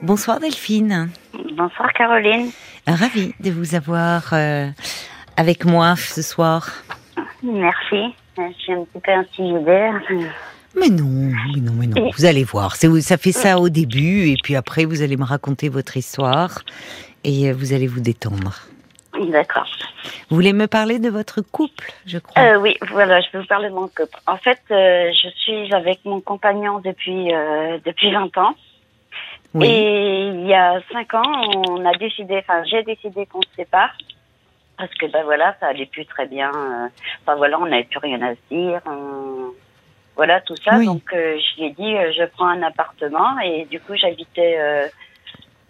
Bonsoir Delphine. Bonsoir Caroline. Ravie de vous avoir euh, avec moi ce soir. Merci. Je suis un petit peu intimidée. Mais non, mais non, mais non. Vous allez voir. Ça fait ça au début et puis après vous allez me raconter votre histoire et euh, vous allez vous détendre. D'accord. Vous voulez me parler de votre couple, je crois? Euh, oui, voilà, je vais vous parler de mon couple. En fait, euh, je suis avec mon compagnon depuis depuis 20 ans. Oui. Et il y a 5 ans, on a décidé, enfin, j'ai décidé qu'on se sépare. Parce que, ben voilà, ça allait plus très bien. euh, Enfin, voilà, on n'avait plus rien à se dire. on- Voilà, tout ça. Oui. Donc, euh, je lui ai dit, euh, je prends un appartement. Et du coup, j'habitais, euh,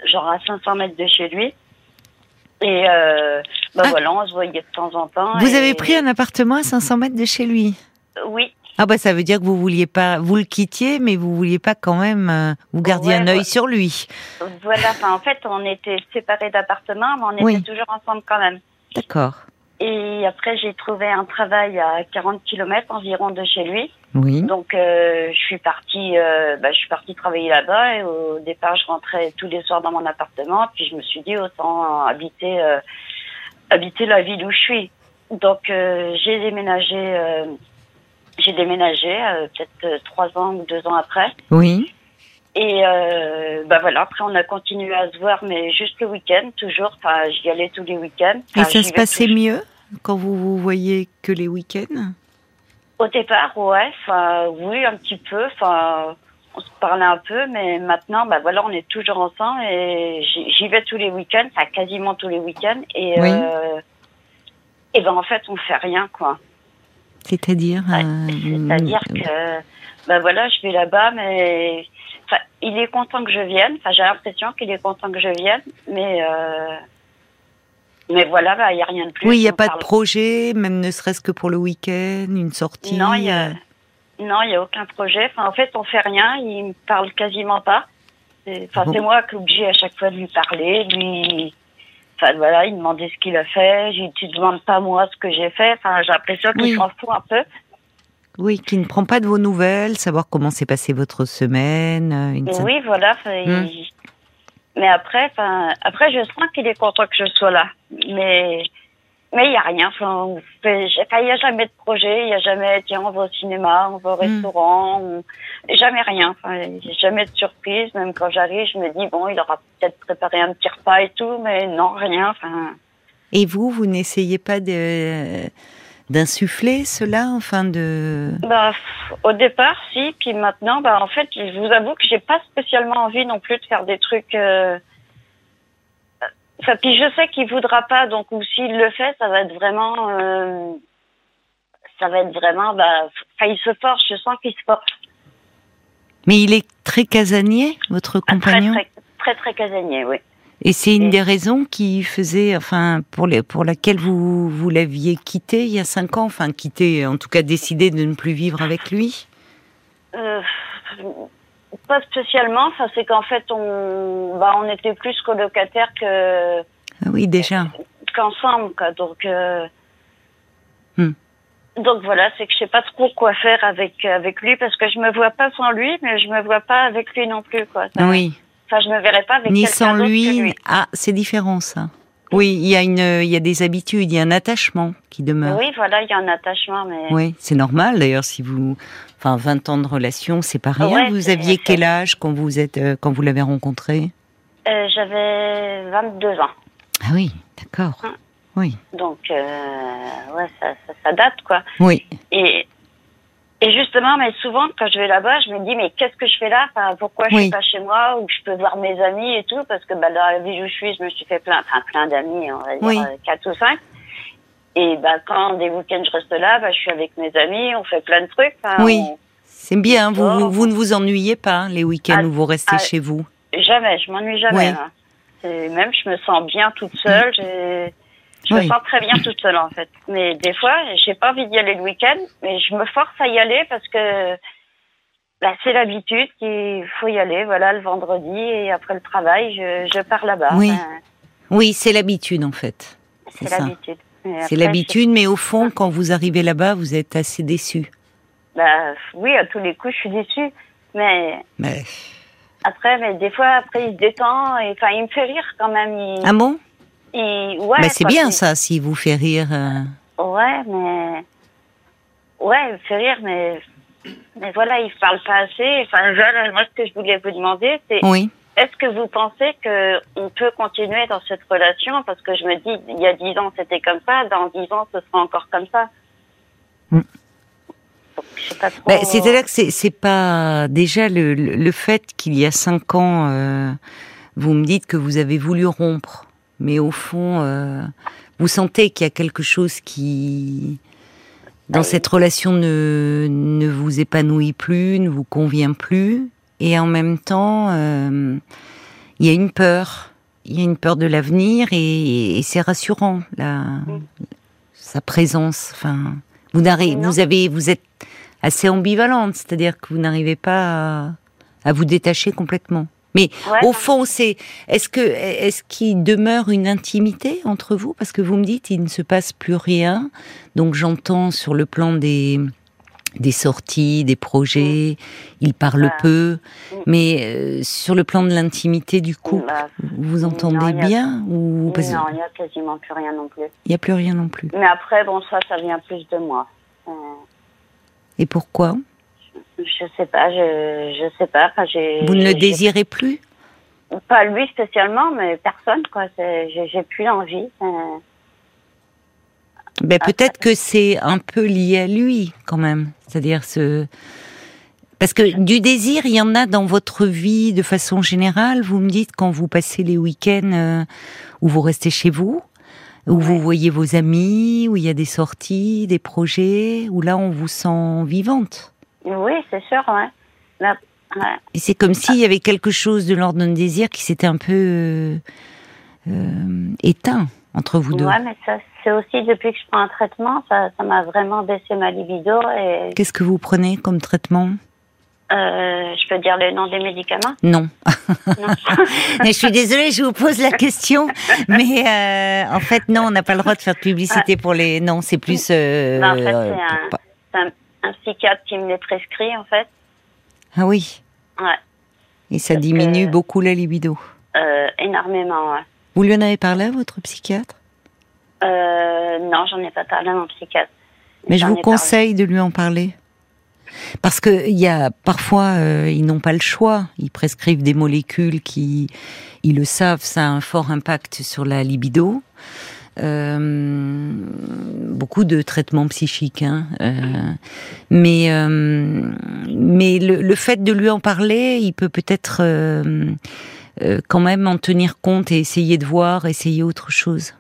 genre, à 500 mètres de chez lui. Et, euh, ben Ah. voilà, on se voyait de temps en temps. Vous et- avez pris un appartement à 500 mètres de chez lui? Oui, Ah bah ça veut dire que vous vouliez pas, vous le quittiez, mais vous vouliez pas quand même, euh, vous gardiez Ouais, un œil ouais. sur lui. voilà. Enfin, en fait, on était séparés d'appartements, mais on était toujours ensemble quand même. D'accord. Et après, j'ai trouvé un travail à 40 km environ de chez lui. Oui. Donc, euh, je suis partie, euh, bah, je suis partie travailler là-bas. Et au départ, je rentrais tous les soirs dans mon appartement. Puis je me suis dit autant habiter, habiter la ville où je suis. Donc, j'ai déménagé, j'ai déménagé euh, peut-être euh, trois ans ou deux ans après. Oui. Et euh, bah voilà, après on a continué à se voir, mais juste le week-end, toujours. Enfin, j'y allais tous les week-ends. Et ça se passait mieux quand vous vous voyez que les week-ends? Au départ, ouais, enfin, oui, un petit peu. Enfin, on se parlait un peu, mais maintenant, bah voilà, on est toujours ensemble et j'y j'y vais tous les week-ends, enfin quasiment tous les week-ends. Et, Oui. euh, et ben en fait, on fait rien, quoi. C'est-à-dire euh, C'est-à-dire que, ben voilà, je vais là-bas, mais enfin, il est content que je vienne. Enfin, j'ai l'impression qu'il est content que je vienne, mais euh, mais voilà, bah, il n'y a rien de plus. Oui, il n'y a pas de projet, même ne serait-ce que pour le week-end, une sortie. Non, il y a, euh, a aucun projet. Enfin, en fait, on fait rien. Il me parle quasiment pas. C'est- Enfin, Bon. c'est moi qui suis obligée à chaque fois de lui parler. Lui, enfin voilà, il demandait ce qu'il a fait. J'ai dit, tu demandes pas moi ce que j'ai fait. Enfin, j'ai l'impression qu'il Oui. s'en fout un peu. Oui, qui ne prend pas de vos nouvelles, savoir comment s'est passée votre semaine. euh, Une... Oui, voilà. Hmm. il- Mais après, enfin, après, je sens qu'il est content que je sois là. Mais, mais il y a rien. Enfin, il y a jamais de projet. Il y a jamais, tiens, on va au cinéma, on va au Hmm. restaurant. on- Jamais rien. Enfin, jamais de surprise. Même quand j'arrive, je me dis bon, il aura peut-être préparé un petit repas et tout, mais non, rien. Enfin, Et vous, vous n'essayez pas de d'insuffler cela, enfin de. bah, au départ, si. Puis maintenant, bah, en fait, je vous avoue que j'ai pas spécialement envie non plus de faire des trucs. euh, Enfin, puis je sais qu'il voudra pas, donc ou s'il le fait, ça va être vraiment, euh, ça va être vraiment, bah, enfin, il se force. Je sens qu'il se force. Mais il est très casanier, votre Ah, très, compagnon? très, très, très casanier, oui. Et c'est une Et- des raisons qui faisait, enfin, pour, les, pour laquelle vous, vous l'aviez quitté il y a cinq ans, enfin, quitté, en tout cas décidé de ne plus vivre avec lui? Euh, pas spécialement. Enfin, c'est qu'en fait, on, bah, on était plus colocataires que Ah oui, déjà. qu'ensemble, quoi. Donc, euh, Hmm. donc voilà, c'est que je sais pas trop quoi faire avec avec lui parce que je me vois pas sans lui, mais je me vois pas avec lui non plus, quoi. Ça- Oui. Enfin, je me verrais pas avec Ni sans lui. lui. Ah, c'est différent ça. Oui, il y a une, il y a des habitudes, il y a un attachement qui demeure. Oui, voilà, il y a un attachement, mais Oui, c'est normal d'ailleurs si vous, enfin, 20 ans de relation, c'est pas rien. Ouais, vous aviez quel âge quand vous êtes, euh, quand vous l'avez rencontré? Euh, j'avais 22 ans. Ah oui, d'accord. Hmm. Oui, Donc, euh, ouais, ça, ça, ça date, quoi. oui, Et, justement, mais souvent, quand je vais là-bas, je me dis, mais qu'est-ce que je fais là? Enfin, Pourquoi je Oui. suis pas chez moi? Ou je peux voir mes amis et tout? Parce que bah, dans la ville où je suis, je me suis fait plein, enfin, plein d'amis, on va dire Oui. euh, quatre ou cinq. Et bah, quand des week-ends je reste là, bah, je suis avec mes amis, on fait plein de trucs. enfin, Oui. on- c'est bien. Vous, Oh. vous, vous ne vous ennuyez pas hein, les week-ends Ah, où vous restez ah, chez vous? Jamais, je m'ennuie jamais. Oui. hein. Et même, je me sens bien toute seule. j'ai- Je Oui. me sens très bien toute seule, en fait. Mais des fois, j'ai pas envie d'y aller le week-end, mais je me force à y aller parce que bah, c'est l'habitude qu'il faut y aller. Voilà, le vendredi et après le travail, je, je pars là-bas. Oui. Oui, c'est l'habitude en fait. c'est l'habitude. C'est l'habitude, mais au fond, quand vous arrivez là-bas, vous êtes assez déçu. Bah, oui, à tous les coups, je suis déçue. Mais Mais Après, mais des fois, après, il se détend. Et, enfin, il me fait rire quand même. Il, Ah bon? Il- ouais, Bah, C'est bien ça, s'il vous fait rire. euh. Ouais, mais. Ouais, il me fait rire, mais. Mais voilà, il parle pas assez. Enfin, voilà, moi, ce que je voulais vous demander, c'est Oui. est-ce que vous pensez que on peut continuer dans cette relation? Parce que je me dis, il y a dix ans, c'était comme ça. Dans dix ans, ce sera encore comme ça. Mm. Trop. Bah, C'est-à-dire que c'est c'est pas déjà le, le, le fait qu'il y a cinq ans, euh, vous me dites que vous avez voulu rompre, mais au fond, euh, vous sentez qu'il y a quelque chose qui, dans Oui. cette relation, ne, ne vous épanouit plus, ne vous convient plus, et en même temps, euh, il y a une peur. Il y a une peur de l'avenir et, et c'est rassurant la, sa présence. Enfin, vous vous avez, vous êtes assez ambivalente, c'est-à-dire que vous n'arrivez pas à, à vous détacher complètement. Mais Ouais, au fond, c'est est-ce que est-ce qu'il demeure une intimité entre vous? Parce que vous me dites il ne se passe plus rien. Donc j'entends sur le plan des des sorties, des projets, il parle Ouais. peu, Mm. mais euh, sur le plan de l'intimité du couple, Bah, vous entendez non, a- bien ou parce non, il n'y a quasiment plus rien non plus. il n'y a plus rien non plus. Mais après, bon, ça, ça vient plus de moi. Euh, Et pourquoi? Je sais pas, je, je sais pas. Enfin, Vous ne le désirez plus? Pas lui spécialement, mais personne, quoi. J'ai plus l'envie. euh. Ben, peut-être que c'est un peu lié à lui, quand même. C'est-à-dire ce. Parce que du désir, il y en a dans votre vie de façon générale. Vous me dites quand vous passez les week-ends euh, où vous restez chez vous, où vous voyez vos amis, où il y a des sorties, des projets, où là on vous sent vivante. Oui, c'est sûr, ouais. Là, ouais. Et c'est comme s'il y avait quelque chose de l'ordre d'un désir qui s'était un peu euh, euh, éteint entre vous deux. Ouais, mais ça, c'est aussi depuis que je prends un traitement, ça, ça m'a vraiment baissé ma libido et Qu'est-ce que vous prenez comme traitement? Euh, je peux dire le nom des médicaments? Non. Non. Mais je suis désolée, je vous pose la question, mais euh, en fait non, on n'a pas le droit de faire de publicité pour les. Non, c'est plus. euh, Ben, en fait, c'est un, un, psychiatre qui me les prescrit, en fait. Ah oui. Ouais. Et ça Parce diminue que- beaucoup la libido. Euh, énormément, ouais. Vous lui en avez parlé à votre psychiatre? Euh, non, j'en ai pas parlé à mon psychiatre. Mais je vous parlé. conseille de lui en parler. Parce que il y a parfois euh, ils n'ont pas le choix. Ils prescrivent des molécules qui, ils le savent, ça a un fort impact sur la libido. Euh, beaucoup de traitements psychiques, hein. Euh, mais euh, mais le, le fait de lui en parler, il peut peut-être euh, euh, quand même en tenir compte et essayer de voir, essayer autre chose.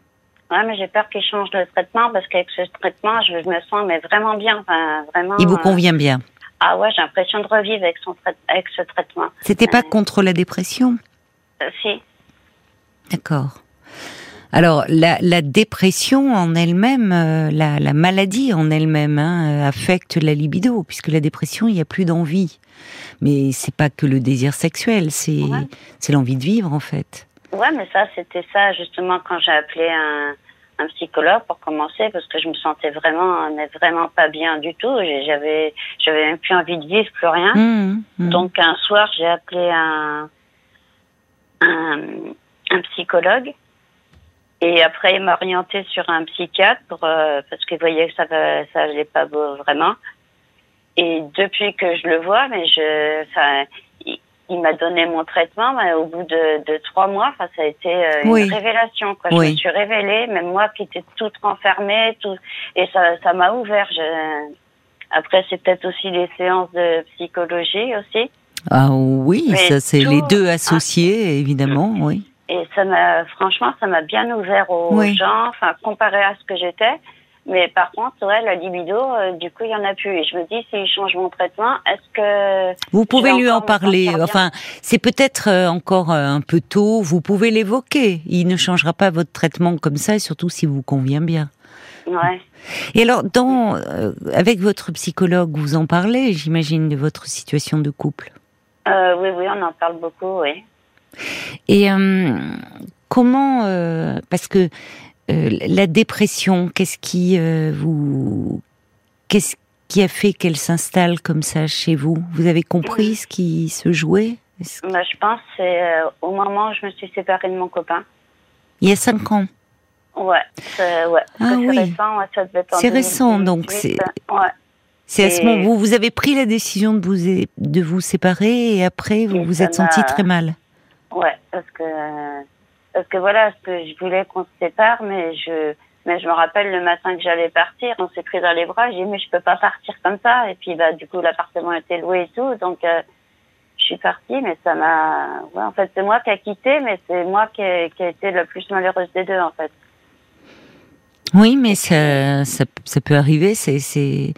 Ouais, mais j'ai peur qu'il change de traitement parce qu'avec ce traitement, je me sens mais vraiment bien, enfin, vraiment. Il vous euh, convient bien. Ah ouais, j'ai l'impression de revivre avec son trai- avec ce traitement. C'était pas contre la dépression? Euh, si. D'accord. Alors, la, la dépression en elle-même, euh, la, la maladie en elle-même, hein, euh, affecte la libido, puisque la dépression, il n'y a plus d'envie. Mais c'est pas que le désir sexuel, c'est Ouais. c'est l'envie de vivre, en fait. Ouais, mais ça, c'était ça justement quand j'ai appelé un, un psychologue pour commencer parce que je me sentais vraiment, mais vraiment pas bien du tout. J'avais, j'avais même plus envie de vivre, plus rien. Mmh, mmh. Donc un soir, j'ai appelé un, un, un psychologue et après il m'a orienté sur un psychiatre euh, parce qu'il voyait que ça ça allait pas beau, vraiment. Et depuis que je le vois, mais je, enfin, il, il m'a donné mon traitement, mais au bout de, de trois mois, enfin, ça a été euh, une Oui. révélation. Quoi. Je Oui. me suis révélée, même moi qui étais toute renfermée, tout, et ça, ça m'a ouvert. Je... Après, c'est peut-être aussi les séances de psychologie aussi. Ah oui, Mais ça c'est tout- les deux associés, évidemment, oui. Et ça m'a, franchement, ça m'a bien ouvert aux Oui. gens, enfin, comparé à ce que j'étais. Mais par contre, ouais, la libido, euh, du coup, il y en a plus. Et je me dis, s'il change mon traitement, est-ce que... Vous pouvez Je lui en parler. Enfin, c'est peut-être euh, encore euh, un peu tôt. Vous pouvez l'évoquer. Il ne changera pas votre traitement comme ça, et surtout si vous convient bien. Ouais. Et alors, dans, euh, avec votre psychologue, vous en parlez, j'imagine, de votre situation de couple? Euh, oui, oui, on en parle beaucoup, oui. Et euh, comment, euh, parce que euh, la dépression, qu'est-ce qui vous, qu'est-ce qui a fait qu'elle s'installe comme ça chez vous? Vous avez compris ce qui se jouait? Bah, Je pense c'est euh, au moment où je me suis séparée de mon copain. Il y a cinq ans Ouais, c'est ouais, ah, oui. récent, ouais, ça devait être C'est récent, donc c'est... Ouais. C'est à ce moment vous, vous avez pris la décision de vous, de vous séparer et après vous vous êtes senti très mal. Ouais, parce que parce que voilà, je voulais qu'on se sépare, mais je mais je me rappelle le matin que j'allais partir, on s'est pris dans les bras, j'ai dit mais je peux pas partir comme ça et puis bah du coup l'appartement était loué et tout, donc euh, je suis partie, mais ça m'a ouais, en fait c'est moi qui a quitté, mais c'est moi qui a, qui a été la plus malheureuse des deux en fait. Oui, mais ça, ça, ça peut arriver. C'est, c'est,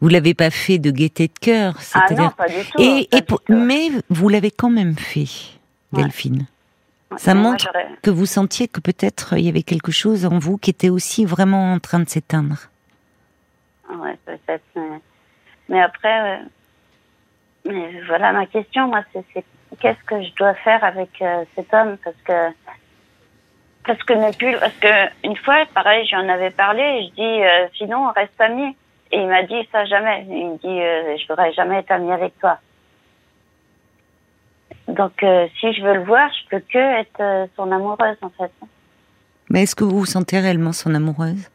vous l'avez pas fait de gaieté de cœur. Ah non, pas du tout. Et, et mais vous l'avez quand même fait, Delphine. Ça montre que vous sentiez que peut-être il y avait quelque chose en vous qui était aussi vraiment en train de s'éteindre. Ouais, peut-être. Mais, après, mais voilà ma question, moi, c'est, qu'est-ce que je dois faire avec euh, cet homme? Parce que parce que ne plus parce que une fois pareil j'en avais parlé et je dis euh, sinon on reste amis et il m'a dit ça jamais il me dit euh, je voudrais jamais être ami avec toi donc euh, si je veux le voir je peux que être son amoureuse en fait mais est-ce que vous vous sentez réellement son amoureuse?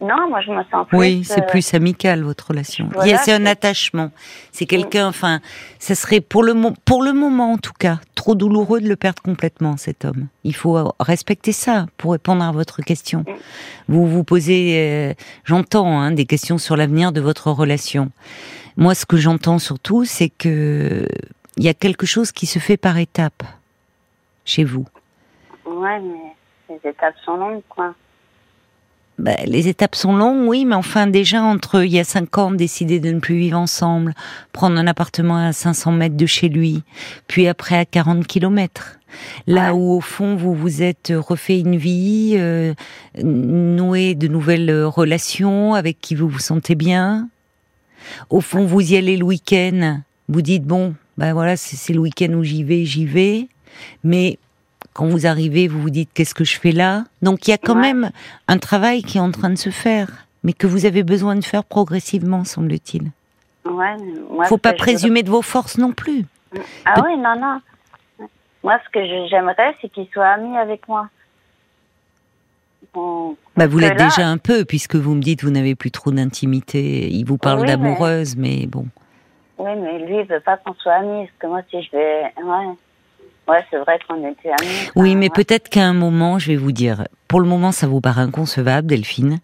Non, moi je me sens plus. Oui, c'est plus amical votre relation. c'est un attachement. C'est quelqu'un, enfin, ça serait pour le pour le moment en tout cas trop douloureux de le perdre complètement cet homme. Il faut respecter ça pour répondre à votre question. Mm. Vous vous posez, euh, j'entends, hein, des questions sur l'avenir de votre relation. Moi, ce que j'entends surtout, c'est que il y a quelque chose qui se fait par étapes chez vous. Ouais, mais les étapes sont longues, quoi. Bah, les étapes sont longues, oui, mais enfin déjà entre il y a cinq ans décider de ne plus vivre ensemble, prendre un appartement à 500 mètres de chez lui, puis après à 40 kilomètres. Là où au fond vous vous êtes refait une vie, euh, noué de nouvelles relations avec qui vous vous sentez bien. Au fond vous y allez le week-end, vous dites bon, ben voilà c'est le week-end où j'y vais, j'y vais, mais quand vous arrivez, vous vous dites qu'est-ce que je fais là? Donc il y a quand même un travail qui est en train de se faire, mais que vous avez besoin de faire progressivement, semble-t-il. Ouais, moi, Faut pas présumer de vos forces non plus. Ah oui, non, non. Moi, ce que j'aimerais, c'est qu'il soit ami avec moi. bah, vous l'êtes déjà un peu, puisque vous me dites que vous n'avez plus trop d'intimité. Il vous parle d'amoureuse, mais... bon. Oui, mais lui, il veut pas qu'on soit amis. Parce que moi, si je vais. Ouais. Ouais, c'est vrai qu'on était amis. Oui, mais peut-être qu'à un moment, je vais vous dire, pour le moment, ça vous paraît inconcevable, Delphine.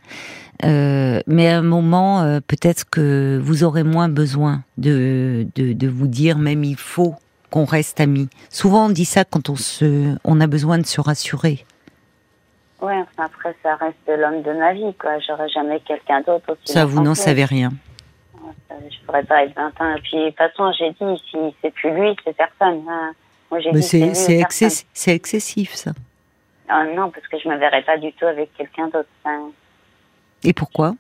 Euh, mais à un moment, euh, peut-être que vous aurez moins besoin de, de, de vous dire, même il faut qu'on reste amis. Souvent, on dit ça quand on se, on a besoin de se rassurer. Ouais, enfin après, ça reste l'homme de ma vie, quoi. J'aurais jamais quelqu'un d'autre. Ça, vous n'en savez rien. Je pourrais pas être 20 ans. Et puis, de toute façon, j'ai dit, si c'est plus lui, c'est personne. Hein. Mais c'est excessif, ça. Ah, non, parce que je ne me verrais pas du tout avec quelqu'un d'autre. Et pourquoi?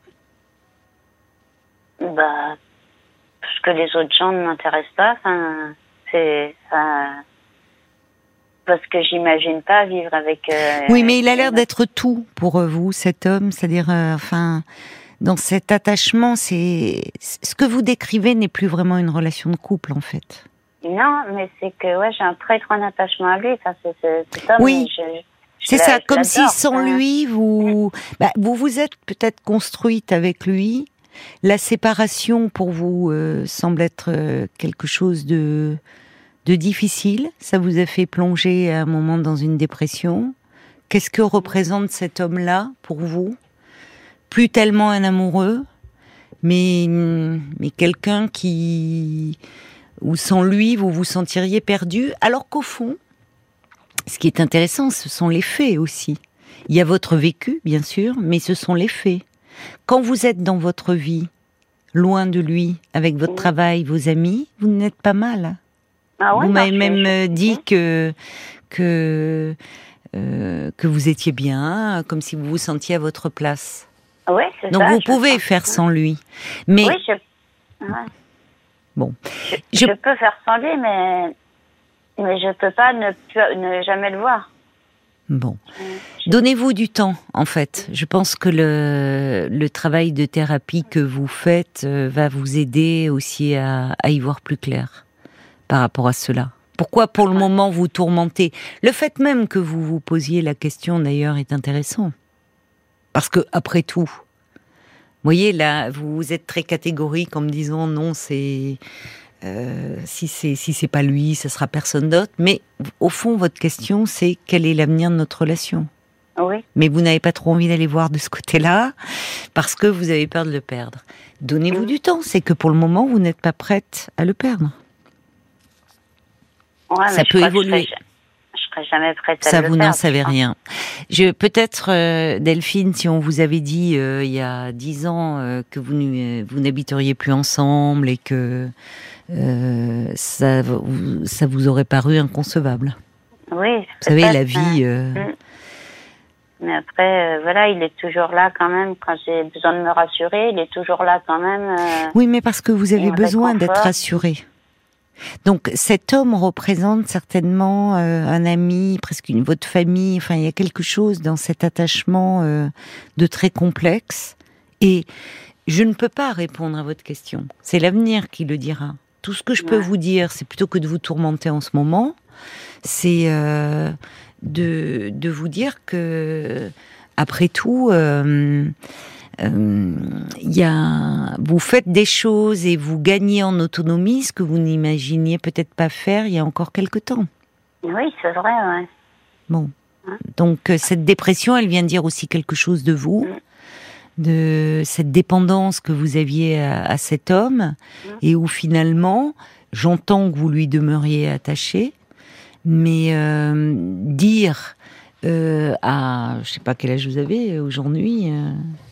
Bah, parce que les autres gens ne m'intéressent pas. Enfin, c'est. parce que j'imagine pas vivre avec. Euh, oui, mais il a l'air d'être tout pour vous, cet homme. C'est-à-dire, euh, enfin, dans cet attachement, c'est ce que vous décrivez n'est plus vraiment une relation de couple, en fait. Non, mais c'est que ouais, j'ai un très grand attachement à lui. Ça, c'est, oui. C'est ça, comme si sans lui, vous, bah, vous vous êtes peut-être construite avec lui. La séparation pour vous euh, semble être euh, quelque chose de, de difficile. Ça vous a fait plonger à un moment dans une dépression. Qu'est-ce que représente cet homme-là pour vous? Plus tellement un amoureux, mais, mais quelqu'un qui, ou sans lui, vous vous sentiriez perdu, alors qu'au fond, ce qui est intéressant, ce sont les faits aussi. Il y a votre vécu, bien sûr, mais ce sont les faits. Quand vous êtes dans votre vie, loin de lui, avec votre travail, vos amis, vous n'êtes pas mal. Ah vous m'avez même euh, dit que que euh, que vous étiez bien, comme si vous vous sentiez à votre place. Oui, Donc vous pouvez faire sans lui. Mais oui, je... Bon. Je, peux faire sans lui, mais, mais je peux pas ne, ne jamais le voir. Bon. Donnez-vous du temps, en fait. Je pense que le, le travail de thérapie que vous faites euh, va vous aider aussi à, à, y voir plus clair. par rapport à cela Pourquoi pour le moment vous tourmentez? Le fait même que vous vous posiez la question d'ailleurs est intéressant. Parce que après tout, vous voyez là, vous êtes très catégorique en me disant non, c'est euh, si c'est si c'est pas lui, ce sera personne d'autre. Mais au fond, votre question, c'est quel est l'avenir de notre relation? Oui. Mais vous n'avez pas trop envie d'aller voir de ce côté-là parce que vous avez peur de le perdre. Donnez-vous du temps. C'est que pour le moment, vous n'êtes pas prête à le perdre. Ouais, Ça peut évoluer. Serai, je serai jamais prête à Ça, le vous n'en savez rien. Je peut-être euh, Delphine, si on vous avait dit euh, il y a dix ans euh, que vous vous n'habiteriez plus ensemble et que ça, vous- ça vous aurait paru inconcevable. Oui. Vous savez, la vie. euh, Mm. Mais après, euh, voilà, il est toujours là quand même. Quand j'ai besoin de me rassurer, il est toujours là quand même. euh, Oui, mais parce que vous avez besoin d'être rassuré. Donc cet homme représente certainement euh, un ami, presque une votre famille. Enfin, il y a quelque chose dans cet attachement euh, de très complexe. Et je ne peux pas répondre à votre question. C'est l'avenir qui le dira. Tout ce que je peux vous dire, c'est plutôt que de vous tourmenter en ce moment, c'est euh, de, de vous dire que, après tout, euh, y a, vous faites des choses et vous gagnez en autonomie ce que vous n'imaginiez peut-être pas faire il y a encore quelque temps. Oui, c'est vrai, ouais. Bon. Hein? Donc euh, cette dépression, elle vient dire aussi quelque chose de vous, Mm. de cette dépendance que vous aviez à, à cet homme, Mm. et où finalement, j'entends que vous lui demeuriez attaché, mais euh, dire euh, à, je sais pas quel âge vous avez aujourd'hui, euh,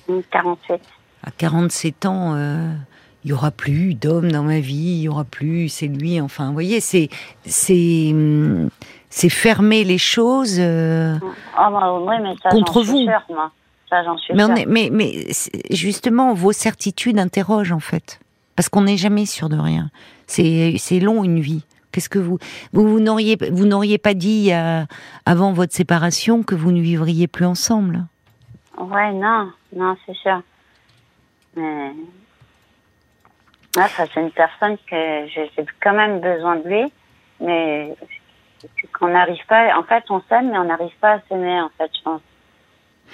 Mm, 47. à 47 ans, euh, il y aura plus d'homme dans ma vie, il y aura plus, c'est lui. Enfin, vous voyez, c'est c'est hum, c'est fermer les choses. euh, Oh, bah, oui, mais ça, Contre suis vous. sûre, moi. Ça, j'en suis mais on sûre. est, mais justement, vos certitudes interrogent en fait, parce qu'on n'est jamais sûr de rien. C'est c'est long une vie. Qu'est-ce que vous vous, vous n'auriez pas dit euh, avant votre séparation que vous ne vivriez plus ensemble? Ouais, non, non, c'est sûr. Mais. Ça, c'est une personne que j'ai quand même besoin de lui, mais qu'on n'arrive pas. En fait, on s'aime, mais on n'arrive pas à s'aimer, en fait, je pense.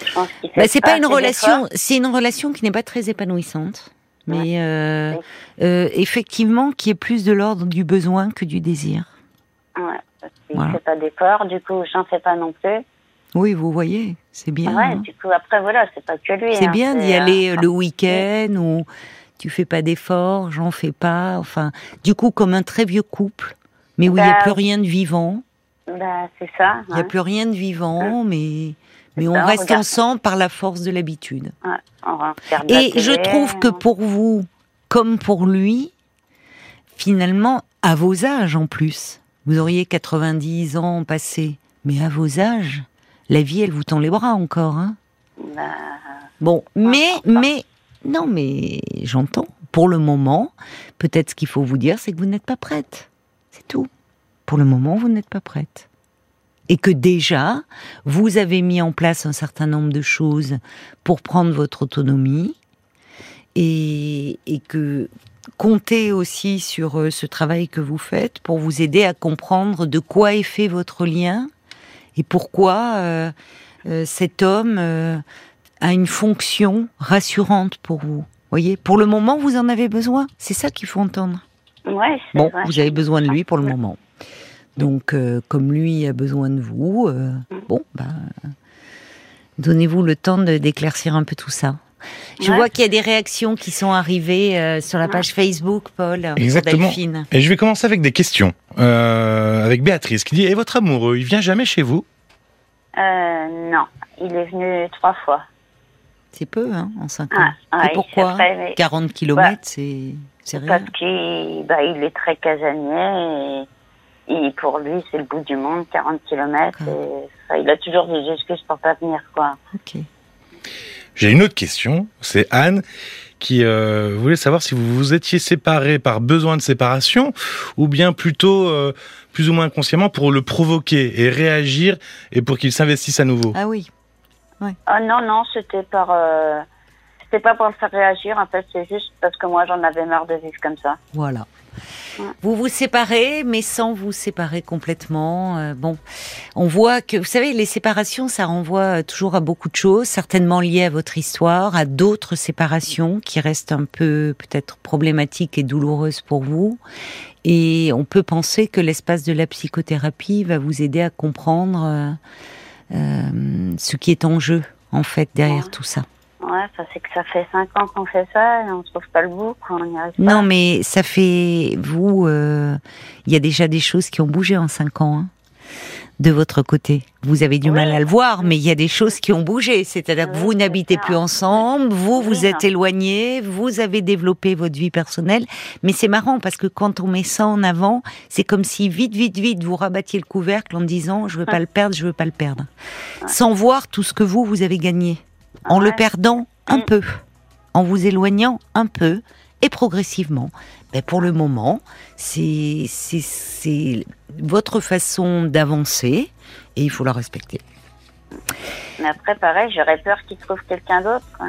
Je pense qu'il fait Bah, c'est pas une relation, c'est une relation qui n'est pas très épanouissante, mais euh, euh, effectivement qui est plus de l'ordre du besoin que du désir. Ouais, parce qu'il Voilà. fait pas d'efforts, du coup, j'en fais pas non plus. Oui, vous voyez, c'est bien. ouais, hein. du coup, après, voilà, c'est pas que lui. C'est hein, bien d'y c'est, aller euh, euh, le week-end où tu fais pas d'efforts, j'en fais pas. Enfin, du coup, comme un très vieux couple, mais où il n'y a Bah, plus rien de vivant. Bah, c'est ça. Il n'y a plus rien de vivant, mais mais C'est on ça, reste ensemble par la force de l'habitude. Et je trouve que pour vous, comme pour lui, finalement, à vos âges en plus, vous auriez 90 ans passés, mais à vos âges, la vie, elle vous tend les bras encore. Hein Bah, bon, mais, mais, non, mais j'entends. Pour le moment, peut-être ce qu'il faut vous dire, c'est que vous n'êtes pas prête. C'est tout. Pour le moment, vous n'êtes pas prête. Et que déjà, vous avez mis en place un certain nombre de choses pour prendre votre autonomie et, et que comptez aussi sur euh, ce travail que vous faites pour vous aider à comprendre de quoi est fait votre lien et pourquoi euh, euh, cet homme euh, a une fonction rassurante pour vous. Voyez, pour le moment, vous en avez besoin. C'est ça qu'il faut entendre. ouais, Bon, vrai. vous avez besoin de lui pour le moment. Donc, comme lui a besoin de vous, euh, bon, bah, donnez-vous le temps de d'éclaircir un peu tout ça. Je Ouais. vois qu'il y a des réactions qui sont arrivées euh, sur la page Facebook, Paul, sur Exactement. Delphine. Et je vais commencer avec des questions. Euh, avec Béatrice qui dit Et votre amoureux, il vient jamais chez vous? Euh, non, il est venu trois fois. C'est peu, hein, en 5 ans. Ah, ouais, Et pourquoi mais- 40 km, c'est c'est rien. Parce qu'il bah, il est très casanier et, et pour lui, c'est le bout du monde, 40 km. Et, il a toujours des excuses pour pas venir, quoi. Ok. J'ai une autre question. C'est Anne qui euh, voulait savoir si vous vous étiez séparés par besoin de séparation ou bien plutôt euh, plus ou moins inconsciemment pour le provoquer et réagir et pour qu'il s'investisse à nouveau. Ah oui. Ah non, non, c'était par... euh, c'était pas pour le faire réagir, en fait, c'est juste parce que moi, j'en avais marre de vivre comme ça. Voilà. Vous vous séparez, mais sans vous séparer complètement. Euh, bon, on voit que, vous savez, les séparations, ça renvoie toujours à beaucoup de choses, certainement liées à votre histoire, à d'autres séparations qui restent un peu peut-être problématiques et douloureuses pour vous. Et on peut penser que l'espace de la psychothérapie va vous aider à comprendre euh, euh, ce qui est en jeu, en fait, derrière tout ça. Ouais, c'est que ça fait cinq ans qu'on fait ça et on trouve pas le bout, on n'y arrive pas. Non, mais ça fait vous. euh, Il y a déjà des choses qui ont bougé en cinq ans hein, de votre côté. Vous avez du Oui. mal à le voir, mais il y a des choses qui ont bougé. C'est-à-dire que vous n'habitez plus ensemble, vous vous êtes non. éloignés, vous avez développé votre vie personnelle. Mais c'est marrant parce que quand on met ça en avant, c'est comme si vite, vite, vite vous rabattiez le couvercle en disant je veux pas le perdre, je veux pas le perdre, sans voir tout ce que vous vous avez gagné en le perdant un Mm. peu, en vous éloignant un peu et progressivement. Ben pour le moment, c'est votre façon d'avancer et il faut la respecter. Mais après, pareil, j'aurais peur qu'il trouve quelqu'un d'autre. quoi.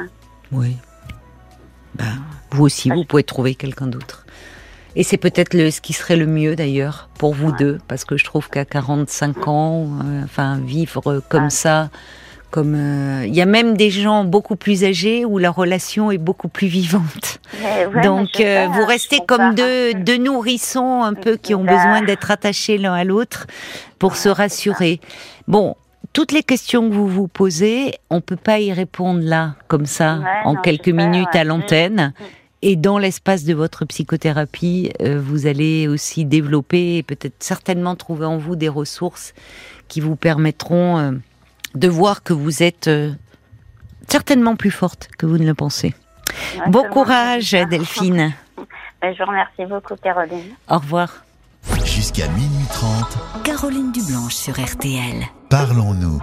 Oui. Ben, vous aussi, vous pouvez trouver quelqu'un d'autre. Et c'est peut-être ce qui serait le mieux d'ailleurs pour vous Ouais. deux, parce que je trouve qu'à 45 ans, euh, enfin vivre comme Ouais. ça, comme euh, il y a même des gens beaucoup plus âgés où la relation est beaucoup plus vivante. Ouais, mais Donc euh, vous hein, restez comme deux, deux nourrissons un peu qui ont besoin d'être attachés l'un à l'autre pour se rassurer. Bon, toutes les questions que vous vous posez, on peut pas y répondre là, comme ça, Ouais, en non, quelques minutes ouais. à l'antenne. Mm. Et dans l'espace de votre psychothérapie, euh, vous allez aussi développer et peut-être certainement trouver en vous des ressources qui vous permettront euh, de voir que vous êtes euh, certainement plus forte que vous ne le pensez. Ouais, bon courage. Delphine. Mais Je vous remercie beaucoup, Caroline. Au revoir. Jusqu'à minuit 30, Caroline Dublanche sur RTL. parlons-nous.